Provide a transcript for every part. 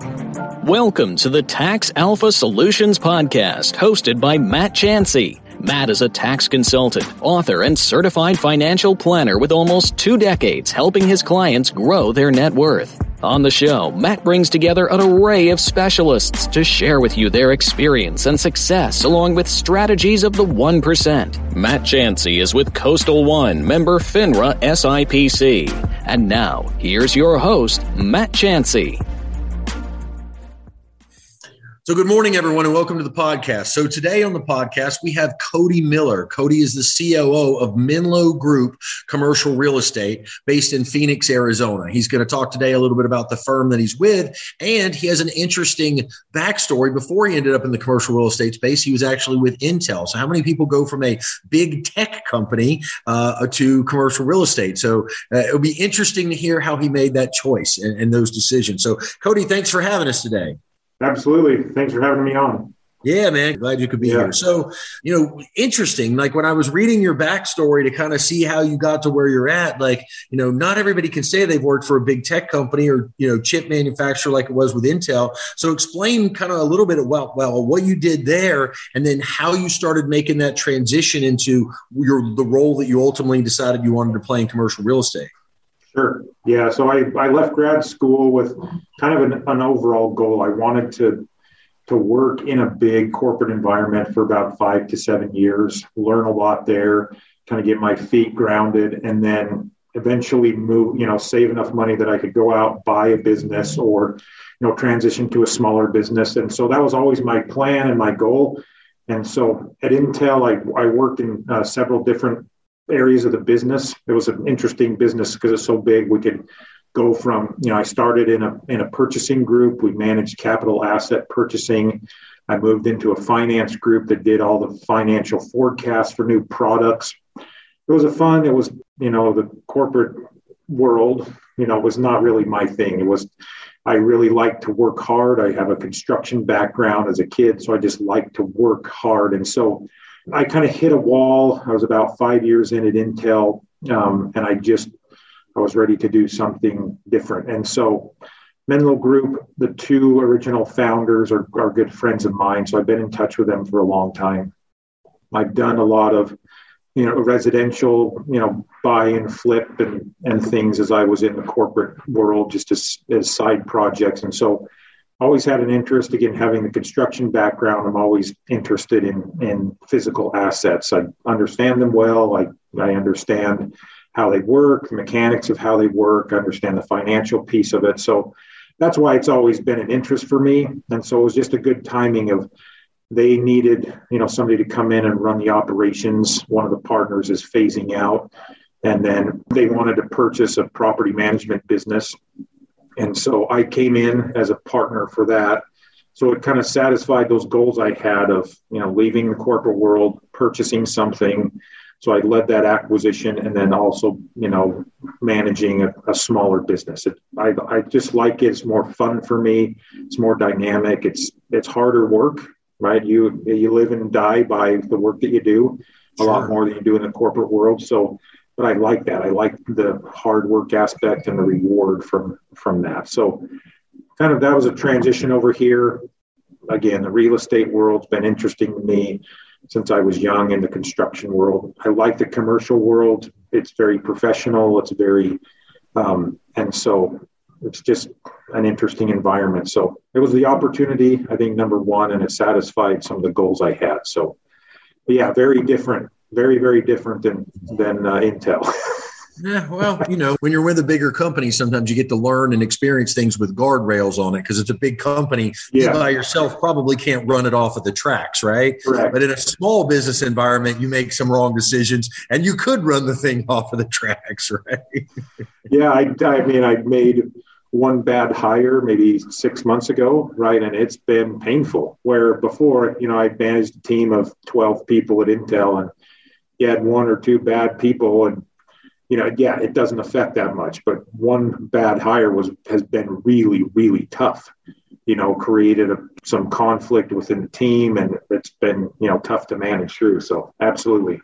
Welcome to the Tax Alpha Solutions Podcast, hosted by Matt Chancey. Matt is a tax consultant, author, and certified financial planner with almost two decades helping his clients grow their net worth. On the show, Matt brings together an array of specialists to share with you their experience and success along with strategies of the 1%. Matt Chancey is with Coastal One, member FINRA SIPC. And now, here's your host, Matt Chancey. So, good morning, everyone, and welcome to the podcast. So, today on the podcast, we have Kody Miller. Kody is the COO of Menlo Group Commercial Real Estate based in Phoenix, Arizona. He's going to talk today a little bit about the firm that he's with, and he has an interesting backstory. Before he ended up in the commercial real estate space, he was actually with Intel. So, how many people go from a big tech company uh, to commercial real estate? So, uh, it'll be interesting to hear how he made that choice and, and those decisions. So, Kody, thanks for having us today. Absolutely. Thanks for having me on. Yeah, man. Glad you could be yeah. here. So, you know, interesting. Like when I was reading your backstory to kind of see how you got to where you're at, like, you know, not everybody can say they've worked for a big tech company or, you know, chip manufacturer like it was with Intel. So explain kind of a little bit of well, well, what you did there and then how you started making that transition into your the role that you ultimately decided you wanted to play in commercial real estate. Sure. Yeah. So I, I left grad school with kind of an, an overall goal. I wanted to to work in a big corporate environment for about five to seven years, learn a lot there, kind of get my feet grounded, and then eventually move, you know, save enough money that I could go out, buy a business or, you know, transition to a smaller business. And so that was always my plan and my goal. And so at Intel, I, I worked in uh, several different areas of the business. It was an interesting business because it's so big. We could go from, you know, I started in a in a purchasing group. We managed capital asset purchasing. I moved into a finance group that did all the financial forecasts for new products. It was a fun. It was, you know, the corporate world, you know, was not really my thing. It was I really like to work hard. I have a construction background as a kid, so I just like to work hard. And so I kind of hit a wall. I was about five years in at Intel, um, and I just I was ready to do something different. And so, Menlo Group, the two original founders are, are good friends of mine. So I've been in touch with them for a long time. I've done a lot of you know residential you know buy and flip and and things as I was in the corporate world just as as side projects. And so always had an interest. Again having the construction background i'm always interested in in physical assets. I understand them well. I i understand how they work the mechanics of how they work I understand the financial piece of it. So that's why it's always been an interest for me. And so it was just a good timing of they needed you know somebody to come in and run the operations. One of the partners is phasing out. And then they wanted to purchase a property management business and so I came in as a partner for that. So it kind of satisfied those goals I had of, you know, leaving the corporate world, purchasing something. So I led that acquisition and then also, you know, managing a, a smaller business. It, I, I just like it. It's more fun for me. It's more dynamic. It's, it's harder work, right? You, you live and die by the work that you do a lot more than you do in the corporate world. So but I like that. I like the hard work aspect and the reward from from that. So kind of that was a transition over here. Again, the real estate world's been interesting to me since I was young in the construction world. I like the commercial world. It's very professional. It's very um, and so it's just an interesting environment. So it was the opportunity, I think, number one, and it satisfied some of the goals I had. So, yeah, very different very very different than than uh, Intel. Yeah, well, you know, when you're with a bigger company, sometimes you get to learn and experience things with guardrails on it because it's a big company. Yeah. You by yourself probably can't run it off of the tracks, right? Correct. But in a small business environment, you make some wrong decisions and you could run the thing off of the tracks, right? yeah, I, I mean, I made one bad hire maybe six months ago, right? And it's been painful. Where before, you know, I managed a team of 12 people at Intel and you had one or two bad people and you know, yeah, it doesn't affect that much, but one bad hire was has been really, really tough. You know, created a, some conflict within the team, and it's been you know tough to manage through. So, absolutely.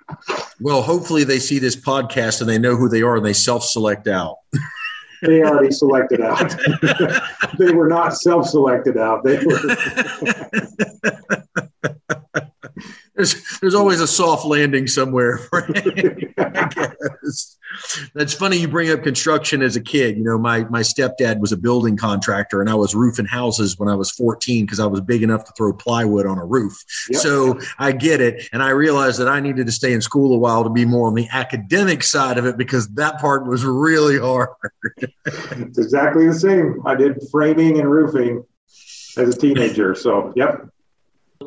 Well, hopefully they see this podcast and they know who they are and they self-select out. they already selected out. they were not self-selected out. They were. there's there's always a soft landing somewhere. That's funny you bring up construction as a kid. You know, my my stepdad was a building contractor, and I was roofing houses when I was 14 because I was big enough to throw plywood on a roof. Yep. So I get it, and I realized that I needed to stay in school a while to be more on the academic side of it because that part was really hard. it's exactly the same. I did framing and roofing as a teenager. So, yep.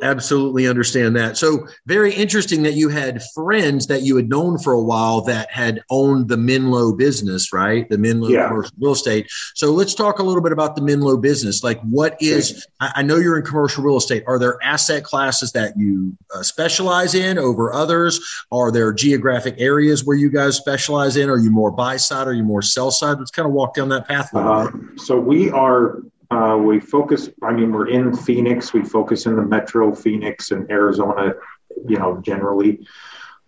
Absolutely understand that. So, very interesting that you had friends that you had known for a while that had owned the Menlo business, right? The Menlo yeah. commercial real estate. So, let's talk a little bit about the Menlo business. Like, what is, I know you're in commercial real estate. Are there asset classes that you uh, specialize in over others? Are there geographic areas where you guys specialize in? Are you more buy side? Are you more sell side? Let's kind of walk down that path. Uh, so, we are uh, we focus, I mean, we're in Phoenix. We focus in the metro Phoenix and Arizona, you know, generally.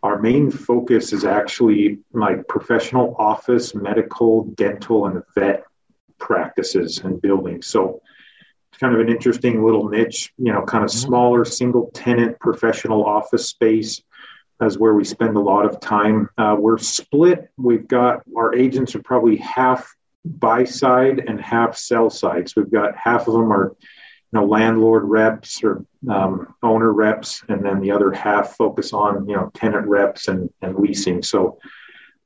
Our main focus is actually like professional office, medical, dental, and vet practices and buildings. So it's kind of an interesting little niche, you know, kind of mm-hmm. smaller single tenant professional office space. That's where we spend a lot of time. Uh, we're split. We've got our agents are probably half buy side and half sell side. So we've got half of them are you know landlord reps or um, owner reps, and then the other half focus on you know tenant reps and, and leasing. So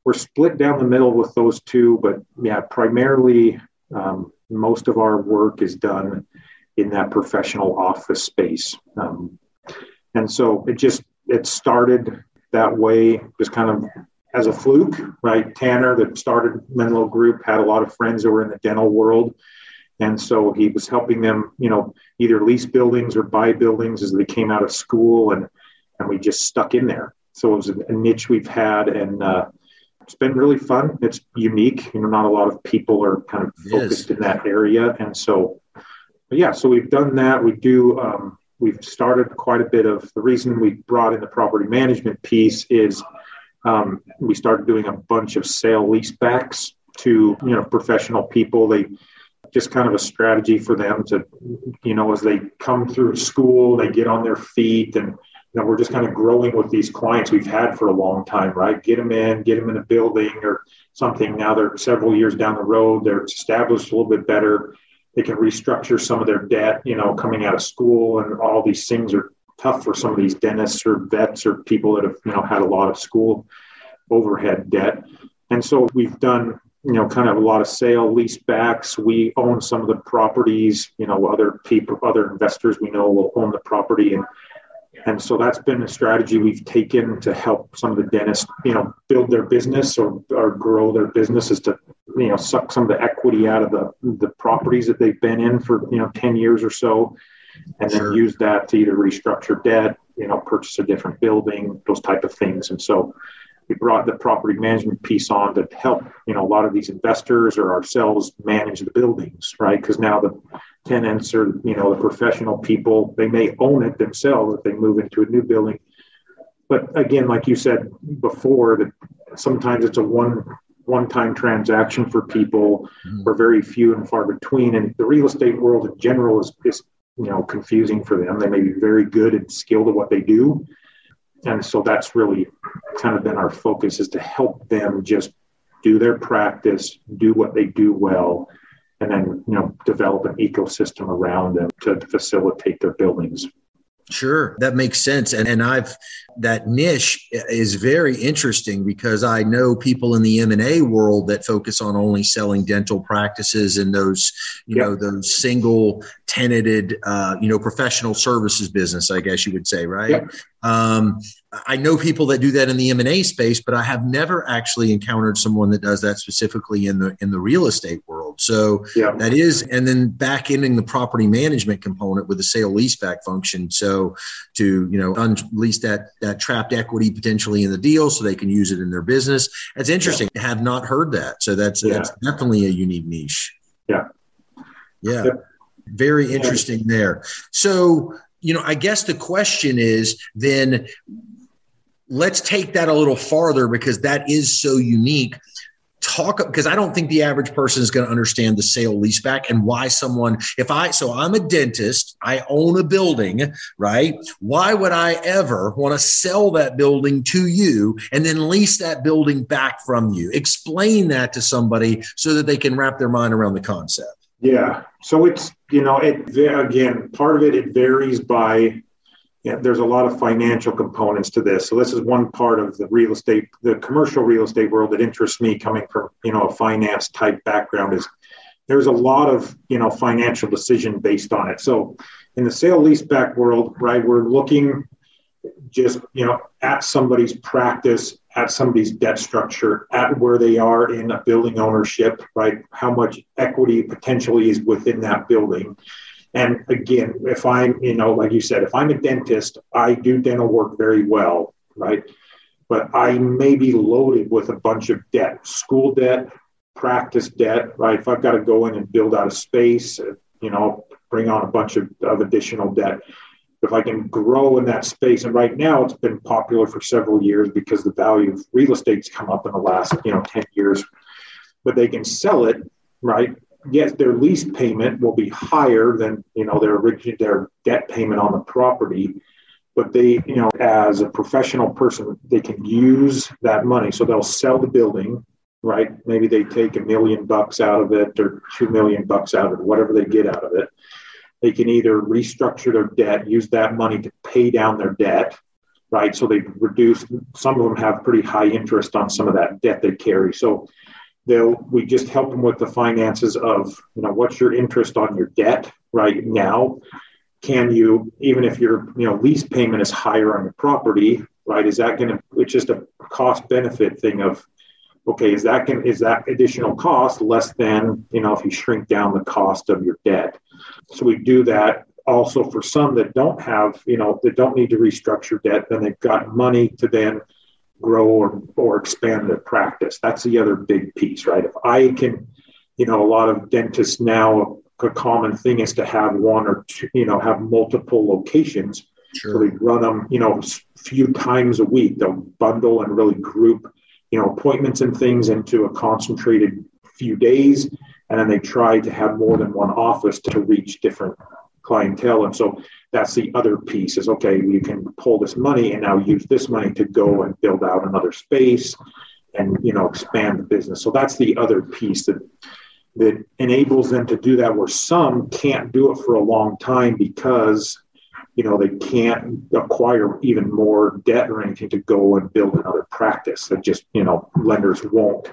we're split down the middle with those two, but yeah, primarily um, most of our work is done in that professional office space. Um, and so it just it started that way, just kind of as a fluke, right? Tanner, that started Menlo Group, had a lot of friends that were in the dental world. And so he was helping them, you know, either lease buildings or buy buildings as they came out of school. And, and we just stuck in there. So it was a, niche we've had. And uh, it's been really fun. It's unique. You know, not a lot of people are kind of focused in that area. And so, yeah, so we've done that. We do, um, we've started quite a bit of the reason we brought in the property management piece is um, we started doing a bunch of sale leasebacks to you know professional people. They just kind of a strategy for them to, you know, as they come through school, they get on their feet and you know, we're just kind of growing with these clients we've had for a long time, right? Get them in, get them in a building or something. Now they're several years down the road, they're established a little bit better. They can restructure some of their debt, you know, coming out of school, and all these things are tough for some of these dentists or vets or people that have you know had a lot of school overhead debt. And so we've done you know kind of a lot of sale lease backs. We own some of the properties. You know other people, other investors we know will own the property and. And so that's been a strategy we've taken to help some of the dentists, you know, build their business or, or grow their businesses to, you know, suck some of the equity out of the, the properties that they've been in for, you know, 10 years or so and then sure. use that to either restructure debt, you know, purchase a different building, those type of things. And so we brought the property management piece on to help, you know, a lot of these investors or ourselves manage the buildings, right? Because now the tenants or, you know, the professional people, they may own it themselves if they move into a new building. But again, like you said before, that sometimes it's a one one-time transaction for people mm-hmm. or very few and far between. And the real estate world in general is, is you know confusing for them. They may be very good and skilled at what they do, and so that's really kind of been our focus is to help them just do their practice, do what they do well, and then you know develop an ecosystem around them to facilitate their buildings. Sure, that makes sense. And, and I've that niche is very interesting because I know people in the M&A world that focus on only selling dental practices and those, you yep. know, those single tenanted, uh, you know, professional services business, I guess you would say, right? Yep. Um, I know people that do that in the M&A space, but I have never actually encountered someone that does that specifically in the in the real estate world. So yeah. that is, and then back ending the property management component with the sale leaseback function. So to, you know, unleash that, that trapped equity potentially in the deal so they can use it in their business. That's interesting. Yeah. have not heard that. So that's, yeah. that's definitely a unique niche. Yeah. Yeah. Very interesting there. So, you know, I guess the question is then let's take that a little farther because that is so unique talk because I don't think the average person is going to understand the sale leaseback and why someone if I so I'm a dentist, I own a building, right? Why would I ever want to sell that building to you and then lease that building back from you? Explain that to somebody so that they can wrap their mind around the concept. Yeah. So it's, you know, it again, part of it it varies by there's a lot of financial components to this. So this is one part of the real estate, the commercial real estate world that interests me coming from, you know, a finance type background is there's a lot of, you know, financial decision based on it. So in the sale leaseback world, right, we're looking just, you know, at somebody's practice, at somebody's debt structure, at where they are in a building ownership, right? How much equity potentially is within that building and again, if I'm, you know, like you said, if I'm a dentist, I do dental work very well, right? But I may be loaded with a bunch of debt, school debt, practice debt, right? If I've got to go in and build out a space, you know, bring on a bunch of, of additional debt. If I can grow in that space, and right now it's been popular for several years because the value of real estate's come up in the last, you know, 10 years, but they can sell it, right? yes, their lease payment will be higher than you know their original their debt payment on the property, but they you know as a professional person they can use that money, so they'll sell the building, right? Maybe they take a million bucks out of it or two million bucks out of it, whatever they get out of it. They can either restructure their debt, use that money to pay down their debt, right? So they reduce. Some of them have pretty high interest on some of that debt they carry, so they'll we just help them with the finances of you know what's your interest on your debt right now can you even if your you know lease payment is higher on your property right is that going to it's just a cost benefit thing of okay is that going is that additional cost less than you know if you shrink down the cost of your debt so we do that also for some that don't have you know that don't need to restructure debt then they've got money to then grow or, or expand their practice. That's the other big piece, right? If I can, you know, a lot of dentists now, a common thing is to have one or two, you know, have multiple locations. Sure. So they run them, you know, a few times a week. They'll bundle and really group, you know, appointments and things into a concentrated few days. And then they try to have more than one office to reach different clientele. And so that's the other piece is okay, you can pull this money and now use this money to go and build out another space and you know expand the business. So that's the other piece that that enables them to do that where some can't do it for a long time because you know they can't acquire even more debt or anything to go and build another practice. That just you know lenders won't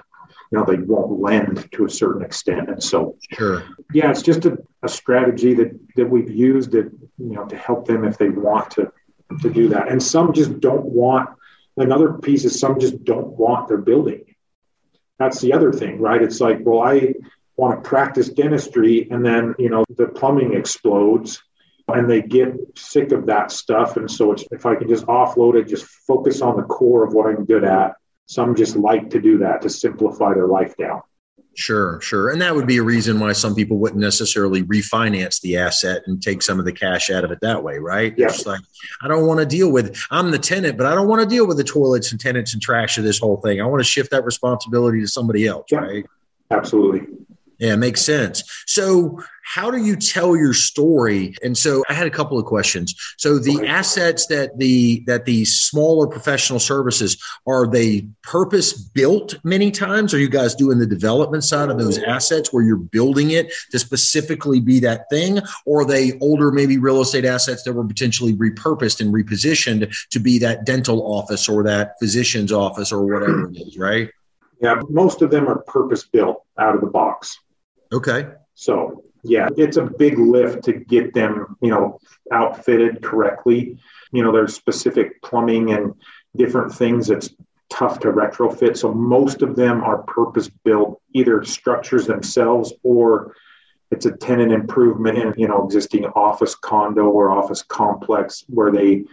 you know they won't lend to a certain extent. And so sure. yeah it's just a, a strategy that that we've used it you know to help them if they want to to do that. And some just don't want another piece is some just don't want their building. That's the other thing right? It's like well i want to practice dentistry and then you know the plumbing explodes and they get sick of that stuff and so it's if i can just offload it just focus on the core of what i'm good at some just like to do that to simplify their life down. Sure, sure. And that would be a reason why some people wouldn't necessarily refinance the asset and take some of the cash out of it that way, right? Yeah. It's like, I don't want to deal with, I'm the tenant, but I don't want to deal with the toilets and tenants and trash of this whole thing. I want to shift that responsibility to somebody else, yeah. right? Absolutely. Yeah, it makes sense. So, how do you tell your story? And so, I had a couple of questions. So, the assets that the that these smaller professional services are they purpose built many times? Are you guys doing the development side of those assets where you're building it to specifically be that thing, or are they older maybe real estate assets that were potentially repurposed and repositioned to be that dental office or that physician's office or whatever it is, right? Yeah, most of them are purpose built out of the box. Okay. So, yeah, it's a big lift to get them, you know, outfitted correctly. You know, there's specific plumbing and different things that tough to retrofit. So most of them are purpose built, either structures themselves or it's a tenant improvement in you know existing office condo or office complex where they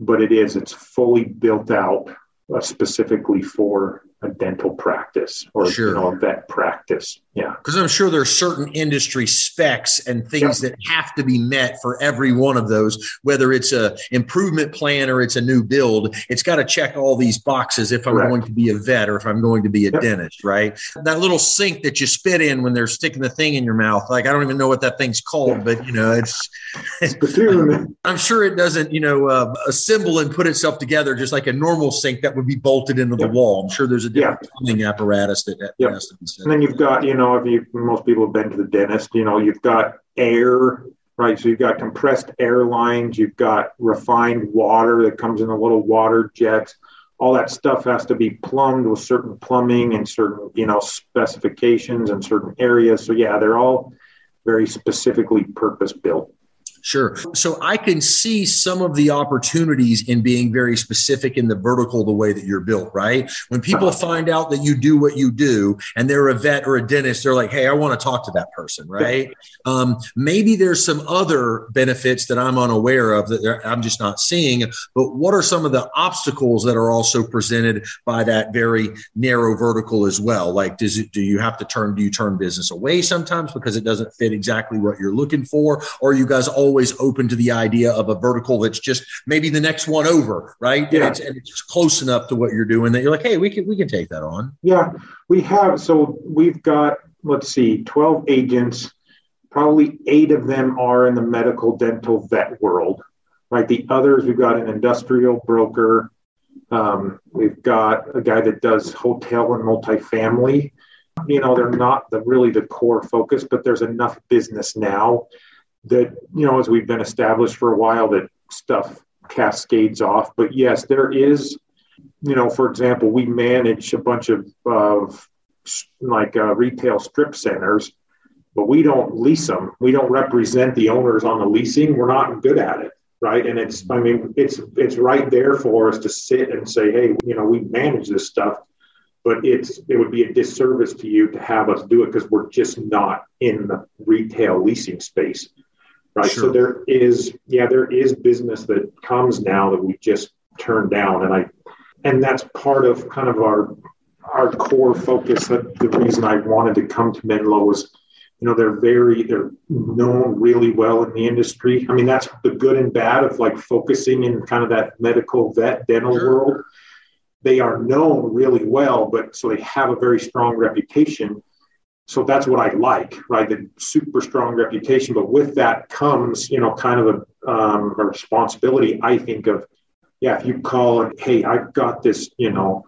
but it is it's fully built out uh, specifically for a dental practice or sure. you know, a vet practice. Yeah. Because I'm sure there's certain industry specs and things yep. that have to be met for every one of those, whether it's a improvement plan or it's a new build. It's got to check all these boxes if I'm Correct. going to be a vet or if I'm going to be a yep. dentist, right? That little sink that you spit in when they're sticking the thing in your mouth. Like I don't even know what that thing's called, but you know, it's, it's I'm sure it doesn't, you know, uh, assemble and put itself together just like a normal sink that would be bolted into the wall. I'm sure there's a different yeah. plumbing apparatus that, that yep. has to be set. And then you've got, you know, if you most people have been to the dentist, you know, you've got air, right? So you've got compressed air lines, you've got refined water that comes in a little water jets. All that stuff has to be plumbed with certain plumbing and certain, you know, specifications and certain areas. So yeah, they're all very specifically purpose built. Sure. So I can see some of the opportunities in being very specific in the vertical, the way that you're built, right? When people find out that you do what you do and they're a vet or a dentist, they're like, hey, I want to talk to that person, right? Um, maybe there's some other benefits that I'm unaware of that I'm just not seeing. But what are some of the obstacles that are also presented by that very narrow vertical as well? Like, does it, do you have to turn, do you turn business away sometimes because it doesn't fit exactly what you're looking for? Or you guys always always open to the idea of a vertical that's just maybe the next one over, right? Yeah. And it's, and it's close enough to what you're doing that you're like, hey, we can we can take that on. Yeah, we have. So we've got let's see, twelve agents. Probably eight of them are in the medical dental vet world, right? The others, we've got an industrial broker. Um, we've got a guy that does hotel and multifamily you know they're not the really the core focus but there's enough business now that you know as we've been established for a while that stuff cascades off. But yes there is you know for example we manage a bunch of of like uh, retail strip centers but we don't lease them we don't represent the owners on the leasing. We're not good at it right? And it's i mean it's it's right there for us to sit and say hey you know we manage this stuff but it's it would be a disservice to you to have us do it because we're just not in the retail leasing space right? Sure. So there is, yeah, there is business that comes now that we just turn down, and I, and that's part of kind of our our core focus. That the reason I wanted to come to Menlo was, you know, they're very they're known really well in the industry. I mean, that's the good and bad of like focusing in kind of that medical vet dental sure. world. They are known really well, but so they have a very strong reputation so that's what I like, right? The super strong reputation, but with that comes, you know, kind of a, um, a responsibility. I think of, yeah, if you call and hey, I've got this, you know,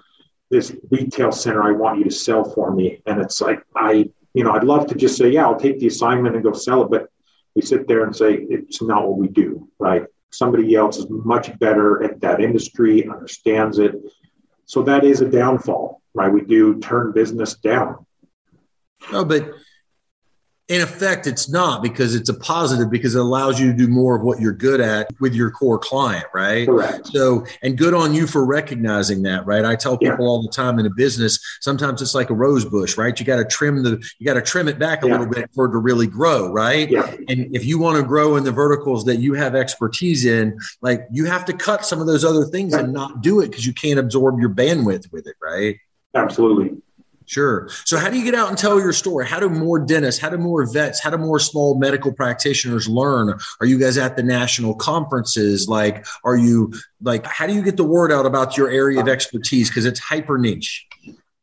this retail center I want you to sell for me, and it's like I, you know, I'd love to just say, yeah, I'll take the assignment and go sell it, but we sit there and say it's not what we do, right? Somebody else is much better at that industry, understands it. So that is a downfall, right? We do turn business down no, but in effect, it's not because it's a positive because it allows you to do more of what you're good at with your core client, right? Correct. So, and good on you for recognizing that, right? I tell people yeah. all the time in a business, sometimes it's like a rose bush, right? You got to trim the, you got to trim it back a yeah. little bit for it to really grow, right? Yeah. And if you want to grow in the verticals that you have expertise in, like you have to cut some of those other things and not do it because you can't absorb your bandwidth with it, right? Absolutely. Sure. So, how do you get out and tell your story? How do more dentists, how do more vets, how do more small medical practitioners learn? Are you guys at the national conferences? Like, are you like, how do you get the word out about your area of expertise? Because it's hyper niche.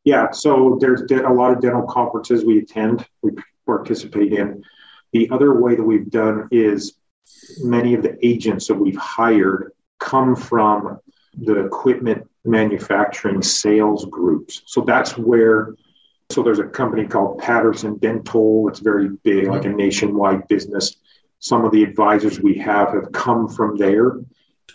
Yeah. So, there's a lot of dental conferences we attend, we participate in. The other way that we've done is many of the agents that we've hired come from the equipment manufacturing sales groups. So that's where, so there's a company called Patterson Dental. It's very big, like a mm-hmm. nationwide business. Some of the advisors we have have come from there.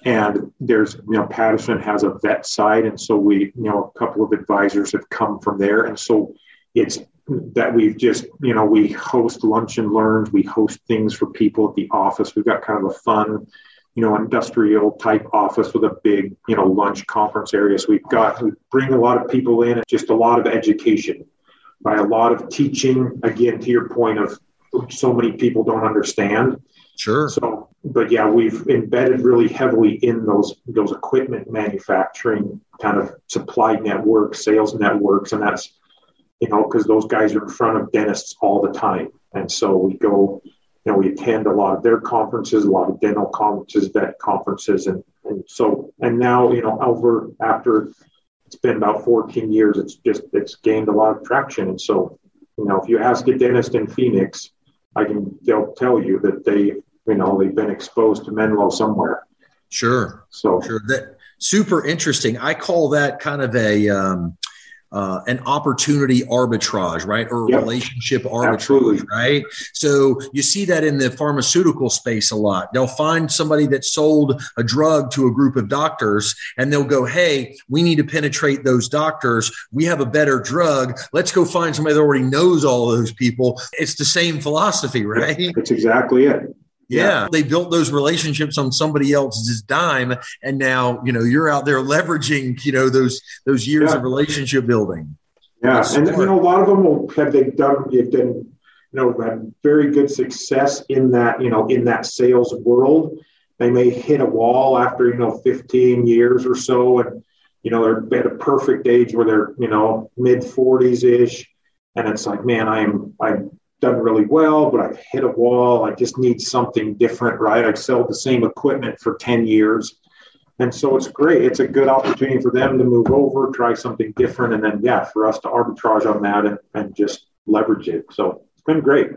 And there's, you know, Patterson has a vet side. And so we, you know, a couple of advisors have come from there. And so it's that we've just, you know, we host lunch and learns, we host things for people at the office. We've got kind of a fun you know, industrial type office with a big, you know, lunch conference area. So we've got, we bring a lot of people in and just a lot of education, by A lot of teaching, again, to your point of so many people don't understand. Sure. So, but yeah, we've embedded really heavily in those those equipment manufacturing kind of supply networks, sales networks, and that's you know because those guys are in front of dentists all the time, and so we go, you know, we attend a lot of their conferences, a lot of dental conferences, vet conferences, and and so and now you know over after it's been about 14 years, it's just it's gained a lot of traction, and so you know if you ask a dentist in Phoenix I can they'll tell you that they you know they've been exposed to Menlo somewhere. Sure. So sure that super interesting. I call that kind of a um, uh, an opportunity arbitrage, right? Or yep. relationship arbitrage, Absolutely. right? So you see that in the pharmaceutical space a lot. They'll find somebody that sold a drug to a group of doctors and they'll go, Hey, we need to penetrate those doctors. We have a better drug. Let's go find somebody that already knows all those people. It's the same philosophy, right? That's exactly it. Yeah. yeah. They built those relationships on somebody else's dime. And now, you know, you're out there leveraging, you know, those those years yeah. of relationship building. Yeah. and you know, a lot of them will have they done they've done, you know, had very good success in that, you know, in that sales world. They may hit a wall after, you know, 15 years or so and you know, they're at a perfect age where they're, you know, mid 40s ish. And it's like, man, I'm I'm done really well, but I've hit a wall. I just need something different, right? I've sold the same equipment for 10 years. And so it's great. It's a good opportunity for them to move over, try something different. And then, yeah, for us to arbitrage on that and, and just leverage it. So it's been great.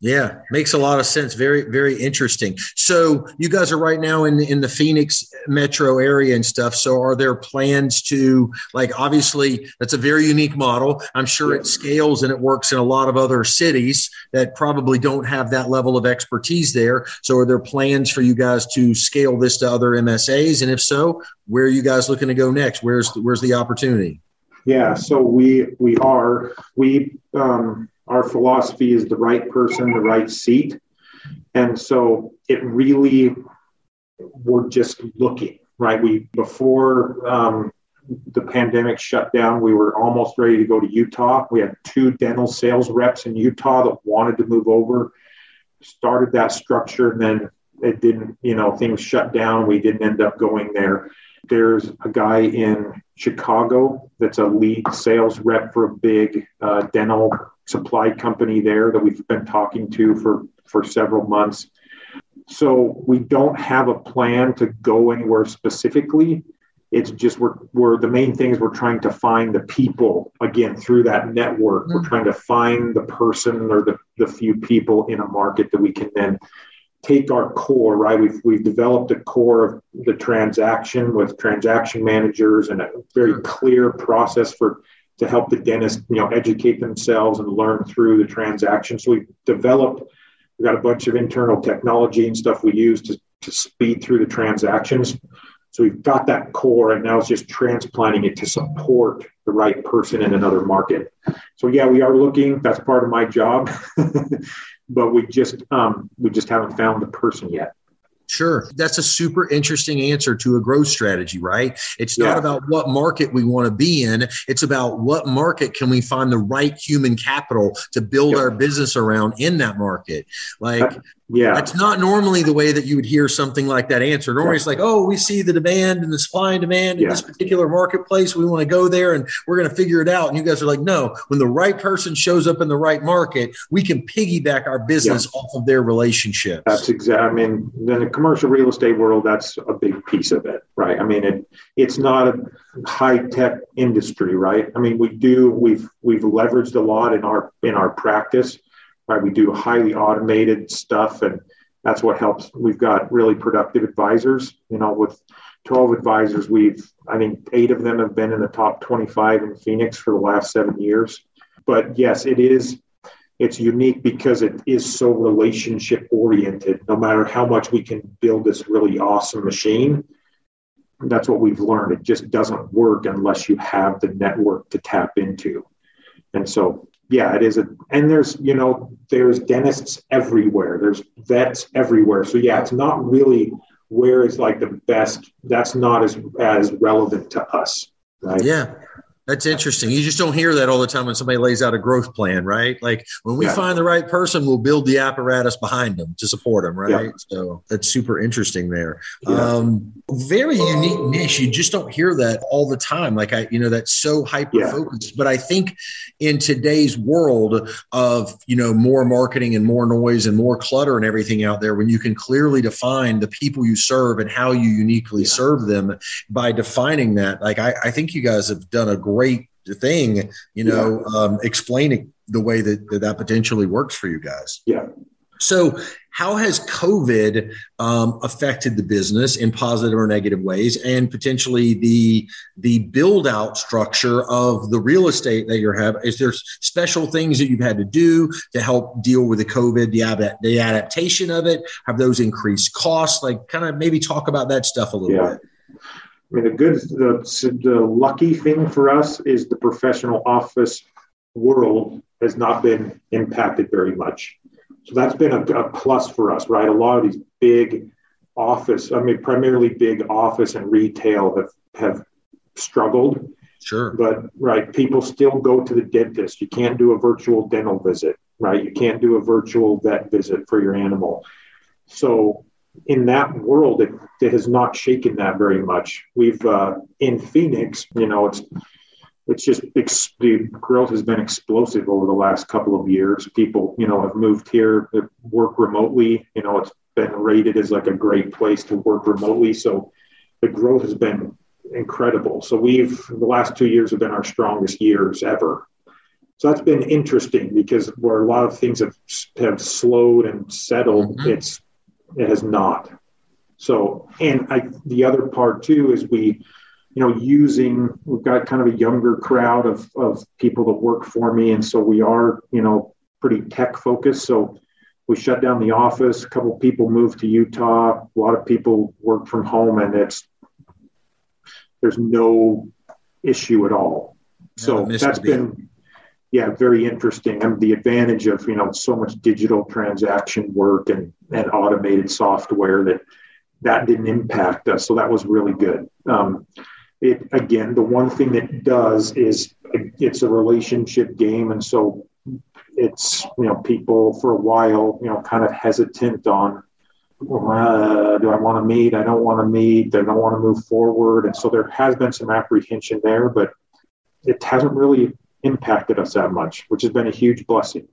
Yeah, makes a lot of sense. Very, very interesting. So you guys are right now in in the Phoenix metro area and stuff. So are there plans to like obviously that's a very unique model. I'm sure it scales and it works in a lot of other cities that probably don't have that level of expertise there. So are there plans for you guys to scale this to other MSAs? And if so, where are you guys looking to go next? Where's where's the opportunity? Yeah, so we we are we um our philosophy is the right person, the right seat. And so it really, we're just looking, right? We, before um, the pandemic shut down, we were almost ready to go to Utah. We had two dental sales reps in Utah that wanted to move over, started that structure, and then it didn't, you know, things shut down. We didn't end up going there. There's a guy in Chicago that's a lead sales rep for a big uh, dental supply company there that we've been talking to for, for several months. So we don't have a plan to go anywhere specifically. It's just we're, we're the main thing is we're trying to find the people again through that network. Mm-hmm. We're trying to find the person or the, the few people in a market that we can then take our core, right? We've, we've developed a core of the transaction with transaction managers and a very clear process for to help the dentist, you know, educate themselves and learn through the transaction. So we've developed, we've got a bunch of internal technology and stuff we use to, to speed through the transactions. So we've got that core, and now it's just transplanting it to support the right person in another market. So yeah, we are looking. That's part of my job, but we just um, we just haven't found the person yet. Sure. That's a super interesting answer to a growth strategy, right? It's not about what market we want to be in. It's about what market can we find the right human capital to build yep. our business around in that market. Like, yeah. That's not normally the way that you would hear something like that answered. Normally it's like, oh, we see the demand and the supply and demand in yeah. this particular marketplace. We want to go there and we're going to figure it out. And you guys are like, no, when the right person shows up in the right market, we can piggyback our business yeah. off of their relationships. That's exactly, I mean, in the commercial real estate world, that's a big piece of it, right? I mean, it, it's not a high tech industry, right? I mean, we do, we've, we've leveraged a lot in our, in our practice right? We do highly automated stuff, and that's what helps. We've got really productive advisors. You know, with 12 advisors, we've I think eight of them have been in the top 25 in Phoenix for the last seven years. But yes, it is. It's unique because it is so relationship oriented. No matter how much we can build this really awesome machine, that's what we've learned. It just doesn't work unless you have the network to tap into. And so yeah, it is a, and there's, you know, there's dentists everywhere. There's vets everywhere. So yeah, it's not really where is like the best that's not as as relevant to us right yeah that's interesting. You just don't hear that all the time when somebody lays out a growth plan, right? Like when we yeah. find the right person, we'll build the apparatus behind them to support them, right? Yeah. So that's super interesting there. Yeah. Um, very unique niche. You just don't hear that all the time. Like I, you know, that's so hyper focused. But I think in today's world of you know more marketing and more noise and more clutter and everything out there, when you can clearly define the people you serve and how you uniquely serve them by defining that, like I, I think you guys have done a great great thing, you know, yeah. um, explaining the way that, that that potentially works for you guys. Yeah. So, how has COVID um, affected the business in positive or negative ways, and potentially the the build out structure of the real estate that you're having? Is there special things that you've had to do to help deal with the COVID, the, the adaptation of it? Have those increased costs? Like, kind of maybe talk about that stuff a little yeah. bit. I mean, the good, the, the lucky thing for us is the professional office world has not been impacted very much. So that's been a, a, plus for us, right? A lot of these big office, I mean, primarily big office and retail have, have struggled. Sure. But, right, people still go to the dentist. You can't do a virtual dental visit, right? You can't do a virtual vet visit for your animal. So in that world, it, it has not shaken that very much. We've uh, in Phoenix, you know, it's it's just ex- the growth has been explosive over the last couple of years. People, you know, have moved here, work remotely. You know, it's been rated as like a great place to work remotely. So the growth has been incredible. So we've the last two years have been our strongest years ever. So that's been interesting because where a lot of things have have slowed and settled, mm-hmm. it's it has not. So, and I, the other part too is we, you know, using, we've got kind of a younger crowd of, of people that work for me. And so we are, you know, pretty tech focused. So we shut down the office. A couple people moved to Utah. A lot of people work from home and it's, there's no issue at all. So that's been, yeah, very interesting. And the advantage of you know so much digital transaction work and and automated software that that didn't impact us. So that was really good. Um, it again, the one thing that does is it's a relationship game, and so it's you know people for a while you know kind of hesitant on uh, do I want to meet? I don't want to meet. I don't want to move forward, and so there has been some apprehension there, but it hasn't really impacted us that much, which has been a huge blessing.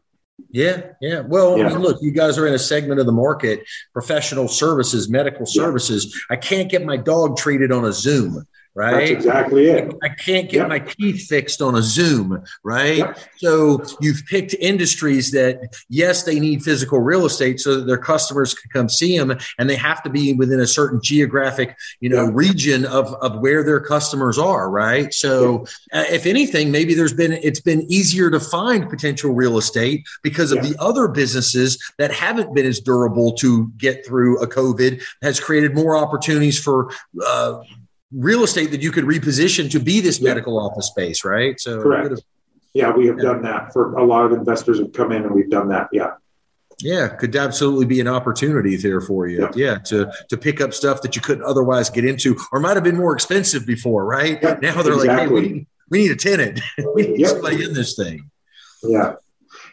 Yeah, yeah. Well, yeah. I mean, look, you guys are in a segment of the market, professional services, medical services. Yeah. I can't get my dog treated on a Zoom right? That's exactly it. I can't get yep. my teeth fixed on a Zoom, right? Yep. So you've picked industries that, yes, they need physical real estate so that their customers can come see them, and they have to be within a certain geographic, you know, yep. region of of where their customers are, right? So uh, if anything, maybe there's been it's been easier to find potential real estate because of the other businesses that haven't been as durable to get through a COVID has created more opportunities for. Uh, real estate that you could reposition to be this medical office space, right? So correct. Yeah, we have yeah. done that for a lot of investors have come in and we've done that. Yeah. Yeah, could absolutely be an opportunity there for you. Yeah. yeah, to to pick up stuff that you couldn't otherwise get into, or might have been more expensive before, right? Yeah, now they're exactly. like, hey, we need, we need a tenant. we need somebody in this thing. Yeah,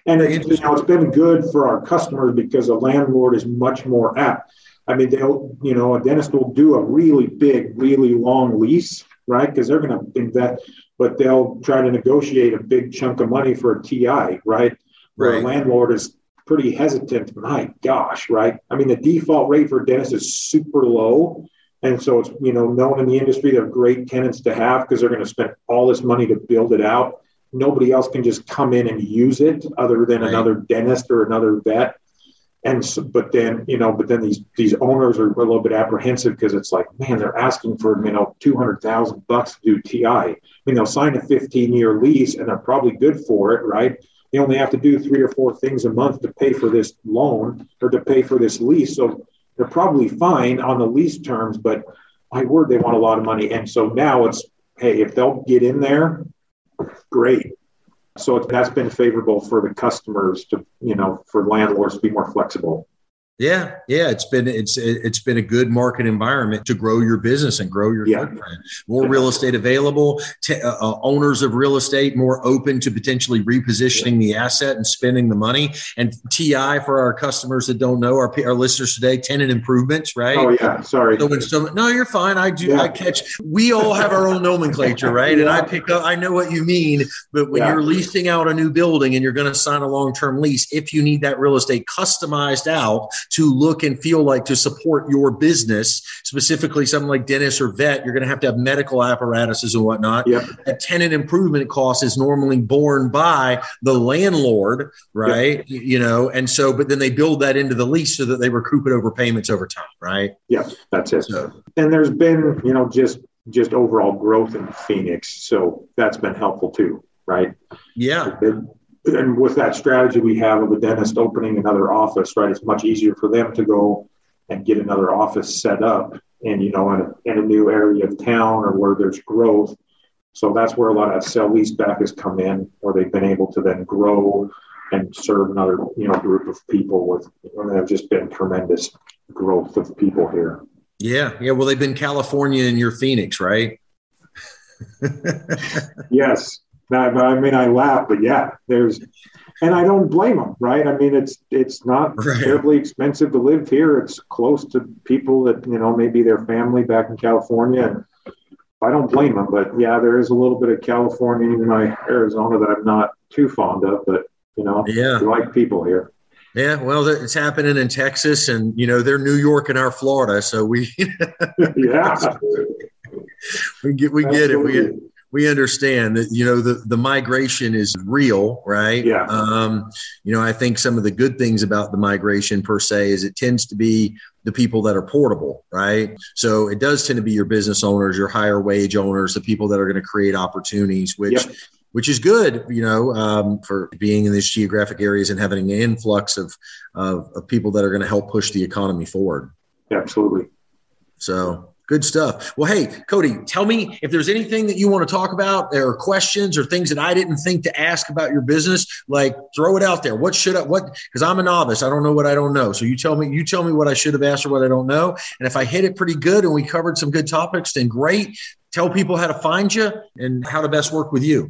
and it, you know, it's been good for our customers because a landlord is much more apt I mean, they'll, you know, a dentist will do a really big, really long lease, right? Because they're going to invest, but they'll try to negotiate a big chunk of money for a TI, right? Where right. a landlord is pretty hesitant. My gosh, right? I mean, the default rate for a dentist is super low. And so it's, you know, known in the industry, they're great tenants to have because they're going to spend all this money to build it out. Nobody else can just come in and use it other than right. another dentist or another vet and so, but then you know but then these these owners are a little bit apprehensive because it's like man they're asking for you know 200000 bucks to do ti i. Mean they'll sign a 15 year lease and they're probably good for it right? They only have to do three or four things a month to pay for this loan or to pay for this lease. So they're probably fine on the lease terms but my word they want a lot of money. And so now it's hey if they'll get in there great so that's been favorable for the customers to, you know, for landlords to be more flexible. Yeah, yeah, it's been it's it's been a good market environment to grow your business and grow your yeah. footprint. More real estate available, uh, uh, owners of real estate more open to potentially repositioning the asset and spending the money. And TI for our customers that don't know, our our listeners today, tenant improvements, right? Oh yeah, sorry. So when some, no, you're fine. I do. Yeah. I catch. We all have our own nomenclature, right? yeah. And I pick up. I know what you mean. But when you're leasing out a new building and you're going to sign a long term lease, if you need that real estate customized out to look and feel like to support your business, specifically something like dentist or vet, you're going to have to have medical apparatuses and whatnot. Yep. A tenant improvement cost is normally borne by the landlord, right? Yep. You know, and so, but then they build that into the lease so that they recoup it over payments over time, right? Yeah, that's it. So, and there's been, you know, just just overall growth in Phoenix, so that's been helpful too, right? Yeah and with that strategy we have of a dentist opening another office, right, it's much easier for them to go and get another office set up and you know in a, in a new area of town or where there's growth. So that's where a lot of sell lease back has come in, where they've been able to then grow and serve another you know group of people with and there's just been tremendous growth of people here. Yeah, yeah. Well, they've been California and your Phoenix, right? yes, I mean, I laugh, but yeah, there's, and I don't blame them, right? I mean, it's it's not right. terribly expensive to live here. It's close to people that you know maybe their family back in California, and I don't blame them. But yeah, there is a little bit of California, in my Arizona, that I'm not too fond of. But you know, yeah, we like people here. Yeah, well, it's happening in Texas, and you know they're New York and our Florida, so we yeah we get we Absolutely. get it. We we understand that you know the the migration is real, right? Yeah. Um, you know, I think some of the good things about the migration per se is it tends to be the people that are portable, right? So it does tend to be your business owners, your higher wage owners, the people that are going to create opportunities, which. Yep. Which is good, you know, um, for being in these geographic areas and having an influx of, of, of people that are going to help push the economy forward. Absolutely. So Good stuff. Well, hey, Kody, tell me if there's anything that you want to talk about, there are questions or things that I didn't think to ask about your business. Like, throw it out there. What should I? What? Because I'm a novice. I don't know what I don't know. So you tell me. You tell me what I should have asked or what I don't know. And if I hit it pretty good and we covered some good topics, then great. Tell people how to find you and how to best work with you.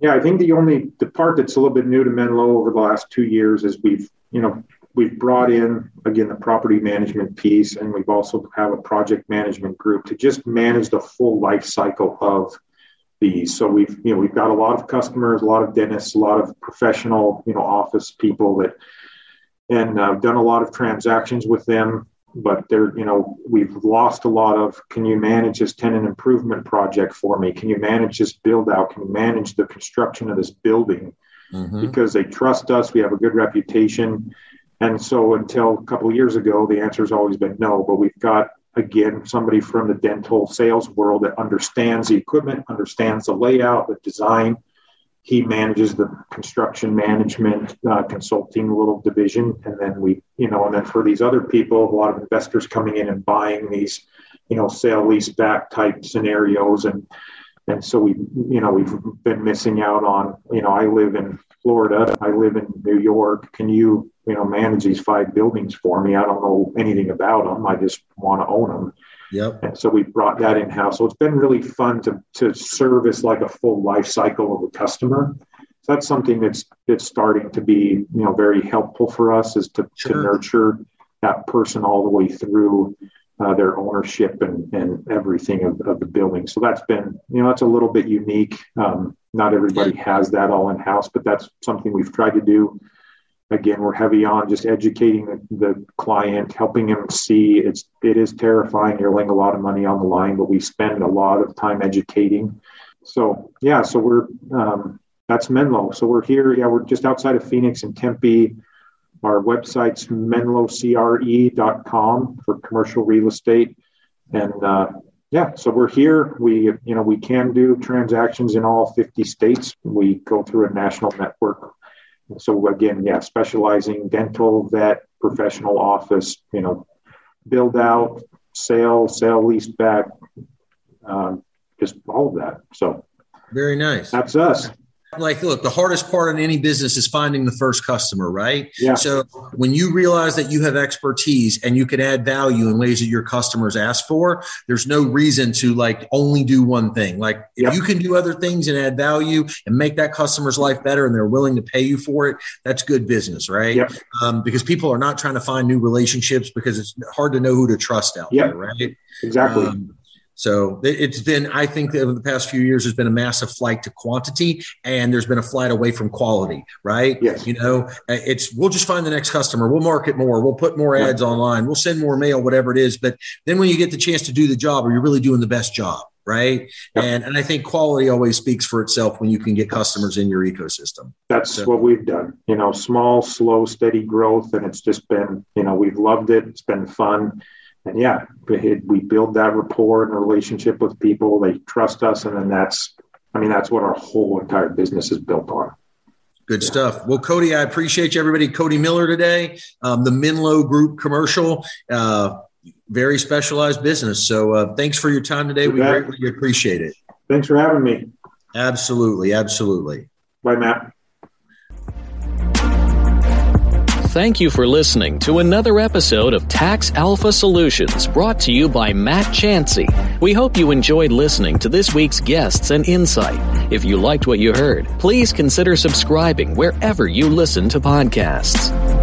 Yeah, I think the only the part that's a little bit new to Menlo over the last two years is we've you know we've brought in again the property management piece and we've also have a project management group to just manage the full life cycle of these. So we've you know we've got a lot of customers a lot of dentists a lot of professional you know office people that and uh, done a lot of transactions with them but they're you know we've lost a lot of can you manage this tenant improvement project for me? Can you manage this build out? Can you manage the construction of this building? Mm-hmm. because they trust us we have a good reputation and so until a couple of years ago, the answer has always been no. But we've got, again, somebody from the dental sales world that understands the equipment, understands the layout, the design. He manages the construction management uh, consulting little division. And then we, you know, and then for these other people, a lot of investors coming in and buying these, you know, sale lease back type scenarios. And, and so we, you know, we've been missing out on, you know, I live in Florida, I live in New York. Can you you know, manage these five buildings for me. I don't know anything about them. I just want to own them. Yep. And so we brought that in house. So it's been really fun to to service like a full life cycle of a customer. So that's something that's that's starting to be you know very helpful for us is to, sure. to nurture that person all the way through uh, their ownership and, and everything of, of the building. So that's been, you know, that's a little bit unique. Um, not everybody has that all in house, but that's something we've tried to do. Again we're heavy on just educating the, the, client helping him see it's it is terrifying. You're laying a lot of money on the line but we spend a lot of time educating. So yeah so we're um, that's menlo. So we're here yeah we're just outside of phoenix and tempe. Our website's menlocre.com for commercial real estate. And uh, yeah so we're here we you know we can do transactions in all 50 states we go through a national network so again, yeah, specializing dental, vet, professional office, you know, build out, sale, sale, lease back, um, just all of that. So very nice. That's us. Like look the hardest part in any business is finding the first customer right yeah. so when you realize that you have expertise and you can add value in ways that your customers ask for there's no reason to like only do one thing like if yep. you can do other things and add value and make that customer's life better and they're willing to pay you for it that's good business right yep. um, because people are not trying to find new relationships because it's hard to know who to trust out yep. there right exactly um, so it's been, I think, over the past few years, there's been a massive flight to quantity, and there's been a flight away from quality. Right? Yes. You know, uh, it's we'll just find the next customer, we'll market more, we'll put more ads online, we'll send more mail, whatever it is. But then when you get the chance to do the job, are you really doing the best job? Right. Yep. And and I think quality always speaks for itself when you can get customers in your ecosystem. That's so. what we've done. You know, small, slow, steady growth, and it's just been, you know, we've loved it. It's been fun and yeah, we build that rapport and relationship with people. They trust us, and then that's, I mean, that's what our whole entire business is built on. Good stuff. Well, Kody, I appreciate you, everybody. Kody Miller today, um, the Menlo Group commercial, uh, very specialized business. So, uh, thanks for your time today. We greatly appreciate it. Thanks for having me. Absolutely, absolutely. Bye, Matt. Thank you for listening to another episode of Tax Alpha Solutions brought to you by Matt Chancey. We hope you enjoyed listening to this week's guests and insight. If you liked what you heard, please consider subscribing wherever you listen to podcasts.